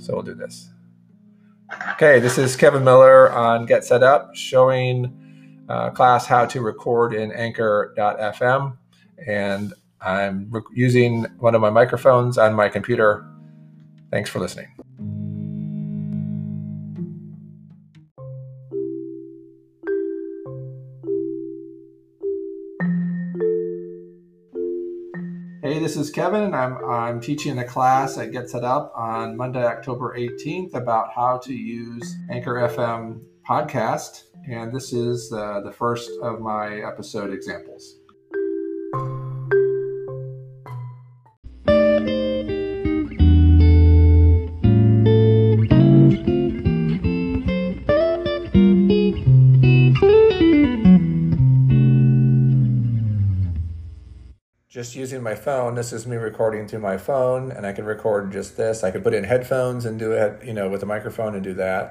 So we'll do this. Okay, this is Kevin Miller on Get Set Up showing uh, class how to record in Anchor.fm. And I'm using one of my microphones on my computer. Thanks for listening. Hey, this is Kevin, and I'm, I'm teaching a class at Get Set Up on Monday, October 18th about how to use Anchor FM podcast. And this is uh, the first of my episode examples. Just using my phone. This is me recording through my phone, and I can record just this. I could put in headphones and do it, you know, with a microphone and do that.